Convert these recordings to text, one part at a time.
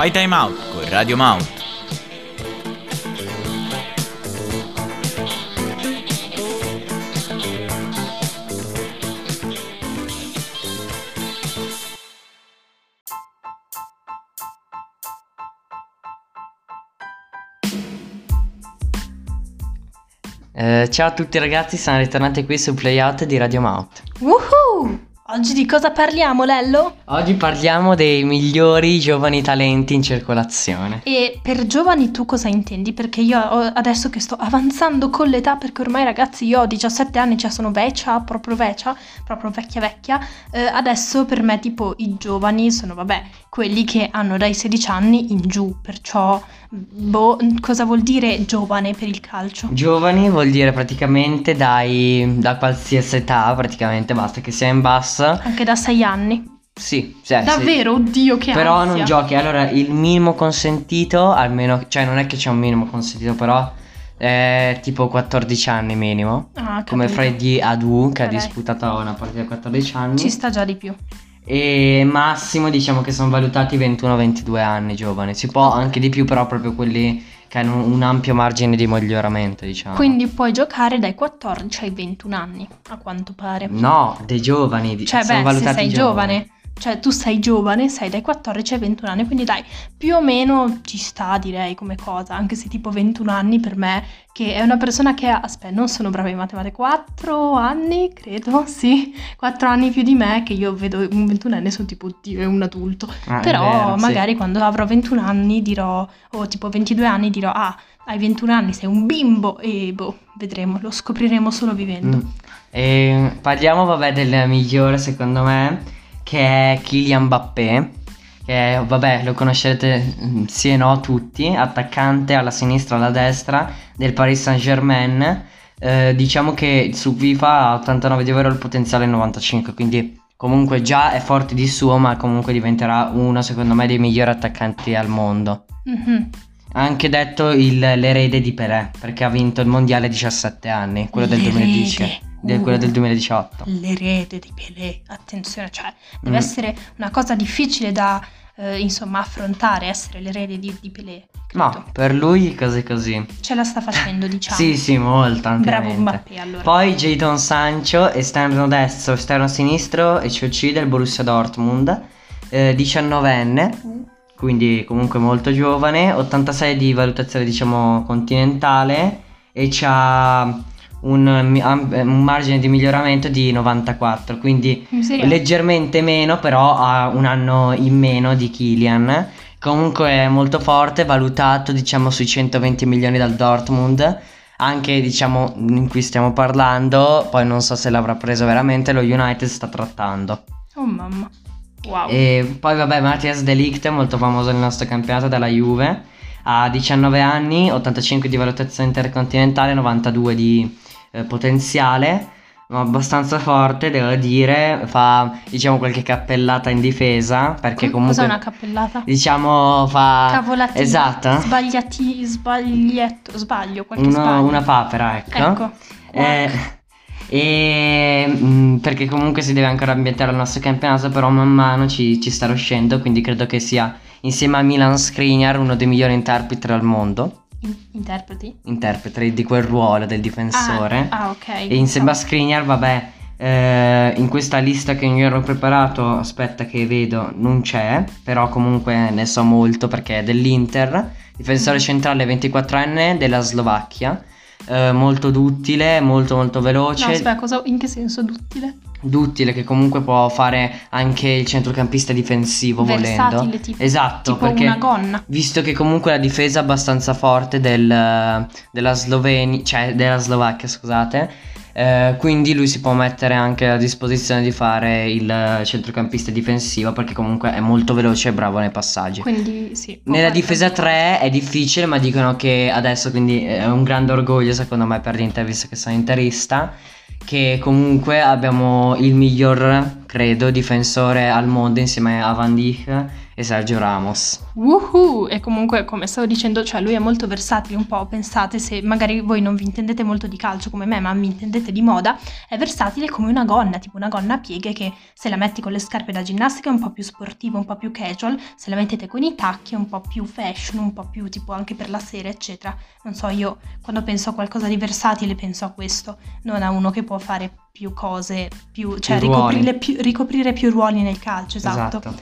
Fai Time Out con Radio Mount. Eh, ciao a tutti ragazzi, siamo ritornati qui su Playout di Radio Mount. Woohoo! Oggi di cosa parliamo, Lello? Oggi parliamo dei migliori giovani talenti in circolazione. E per giovani tu cosa intendi? Perché io adesso che sto avanzando con l'età, perché ormai ragazzi io ho 17 anni, cioè sono vecchia, proprio vecchia, proprio vecchia vecchia, eh, adesso per me tipo i giovani sono vabbè quelli che hanno dai 16 anni in giù, perciò boh, cosa vuol dire giovane per il calcio? Giovani vuol dire praticamente dai, da qualsiasi età, praticamente basta che sia in basso. Anche da 6 anni. Sì, sì. Davvero, oddio che Però ansia. non giochi. Allora, il minimo consentito, almeno, cioè non è che c'è un minimo consentito, però è tipo 14 anni minimo. Ah, Come capito. Freddy Adu che Ok. ha disputato una partita a 14 anni. Ci sta già di più. E massimo diciamo che sono valutati 21-22 anni giovani. Si può anche di più, però proprio quelli che hanno un ampio margine di miglioramento, diciamo. Quindi puoi giocare dai 14 ai 21 anni, a quanto pare. No, dei giovani. Cioè, sono beh, se valutati sei giovani. giovane, cioè tu sei giovane, sei dai 14 ai 21 anni, quindi dai, più o meno ci sta, direi, come cosa, anche se tipo 21 anni per me, che è una persona che ha, aspetta, non sono brava in matematica, 4 anni, credo, sì, 4 anni più di me, che io vedo un 21enne, sono tipo, oddio, è un adulto. Ah, Però vero, sì. magari quando avrò 21 anni dirò, o tipo 22 anni dirò, ah, hai 21 anni, sei un bimbo, e boh, vedremo, lo scopriremo solo vivendo. Mm. E parliamo, vabbè, del migliore secondo me, che è Kylian Mbappé. Che vabbè, lo conoscerete mm, sì e no tutti, attaccante alla sinistra e alla destra del Paris Saint Germain. diciamo che su FIFA a 89 di vero il potenziale è 95, quindi comunque già è forte di suo, ma comunque diventerà uno secondo me dei migliori attaccanti al mondo. Mhm. Ha anche detto il- l'erede di Pelé, perché ha vinto il mondiale a 17 anni, quello del L'erede. 2010, del- quello del 2018. L'erede di Pelé, attenzione, cioè deve Mm. essere una cosa difficile da eh, insomma affrontare, essere l'erede di, di Pelé. Ma credo. per lui così così. Ce la sta facendo, diciamo. Sì, sì, molto, Bravo. Mbappé allora. Poi Jadon Sancho, esterno destro, esterno sinistro e COC del Borussia Dortmund, eh, 19enne, Mm. quindi comunque molto giovane, 86 di valutazione diciamo continentale e c'ha un, un margine di miglioramento di 94, quindi leggermente meno, però ha un anno in meno di Kylian. Comunque è molto forte, valutato diciamo sui 120 milioni dal Dortmund. Anche diciamo in cui stiamo parlando, poi non so se l'avrà preso veramente, lo United sta trattando. Oh mamma. Wow. E poi vabbè, Matthias De Ligt, molto famoso nel nostro campionato dalla Juve, ha 19 anni, 85 di valutazione intercontinentale, 92 di eh, potenziale, ma abbastanza forte, devo dire, fa diciamo qualche cappellata in difesa, perché Co- comunque Cos'è una cappellata? diciamo fa Cavolatina. Esatto. Sbagliati, sbaglietto, sbaglio, qualche Uno- sbaglio. una papera, ecco. Ecco. Eh, e mm, perché comunque si deve ancora ambientare al nostro campionato, però man mano ci, ci sta riuscendo, quindi credo che sia insieme a Milan Skriniar uno dei migliori interpreti al mondo, interpreti? interpreti di quel ruolo del difensore. Ah, ah, ok. E insieme a Skriniar, vabbè, eh, in questa lista che mi ero preparato, aspetta che vedo, non c'è, però comunque ne so molto perché è dell'Inter, difensore Mm. centrale 24enne della Slovacchia, eh, molto duttile, molto molto veloce, No, aspetta, cosa, in che senso duttile? Duttile che comunque può fare anche il centrocampista difensivo volendo. Versatile, tipo. Esatto, tipo perché una gonna. visto che comunque la difesa è abbastanza forte del- della Slovenia, cioè della Slovacchia, scusate, eh, quindi lui si può mettere anche a disposizione di fare il centrocampista difensivo perché comunque è molto veloce e bravo nei passaggi. Quindi sì. Nella difesa tante 3 è difficile, ma dicono che adesso quindi è un grande orgoglio secondo me per l'Inter, visto che sono interista, che comunque abbiamo il miglior credo, difensore al mondo insieme a Van Dijk e Sergio Ramos. Woohoo! E comunque, come stavo dicendo, cioè lui è molto versatile un po', pensate se magari voi non vi intendete molto di calcio come me, ma vi intendete di moda, è versatile come una gonna, tipo una gonna a pieghe che se la metti con le scarpe da ginnastica è un po' più sportiva, un po' più casual, se la mettete con i tacchi è un po' più fashion, un po' più tipo anche per la sera, eccetera. Non so, io quando penso a qualcosa di versatile penso a questo, non a uno che può fare più cose, più, cioè Più ricoprire più, ricoprire più ruoli nel calcio, esatto. Esatto.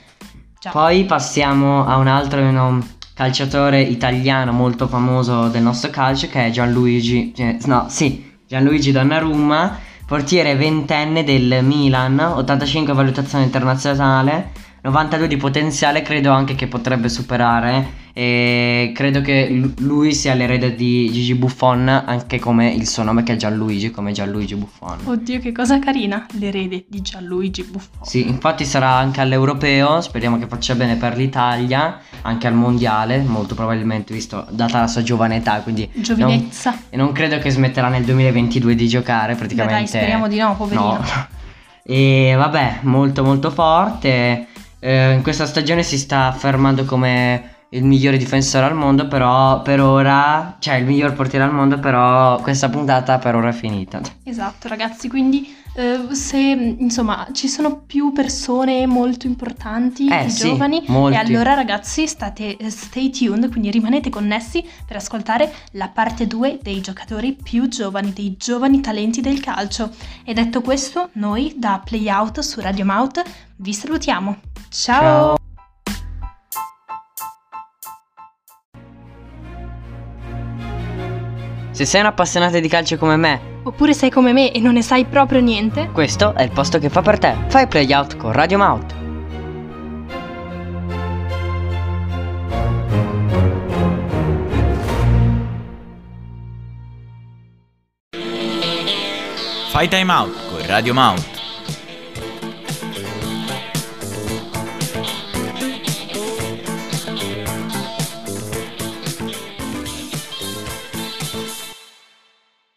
Poi passiamo a un altro uno calciatore italiano molto famoso del nostro calcio che è Gianluigi, eh, no, sì, Gianluigi Donnarumma, portiere ventenne del Milan, 85 valutazione internazionale, 92 di potenziale, credo anche che potrebbe superare e credo che lu- lui sia l'erede di Gigi Buffon anche come il suo nome che è Gianluigi, come Gianluigi Buffon. Oddio, che cosa carina, l'erede di Gianluigi Buffon. Sì, infatti sarà anche all'europeo, speriamo che faccia bene per l'Italia, anche al mondiale, molto probabilmente visto data la sua giovane età, quindi non, Giovinezza. e non credo che smetterà nel 2022 di giocare Beh, praticamente. dai, speriamo di no, poverino. No. E vabbè, molto molto forte. Eh, in questa stagione si sta affermando come il migliore difensore al mondo, però per ora, cioè il miglior portiere al mondo, però questa puntata per ora è finita. Esatto, ragazzi, quindi eh, se insomma ci sono più persone molto importanti, Eh, più sì, giovani, molti. e allora ragazzi state stay tuned, quindi rimanete connessi per ascoltare la parte 2 dei giocatori più giovani, dei giovani talenti del calcio. E detto questo, noi da Playout su Radio Mouth vi salutiamo. Ciao. Ciao. Se sei un appassionato di calcio come me, Oppure sei come me e non ne sai proprio niente? questo è il posto che fa per te. Fai play out con Radio Mouth. Fai time out con Radio Mount.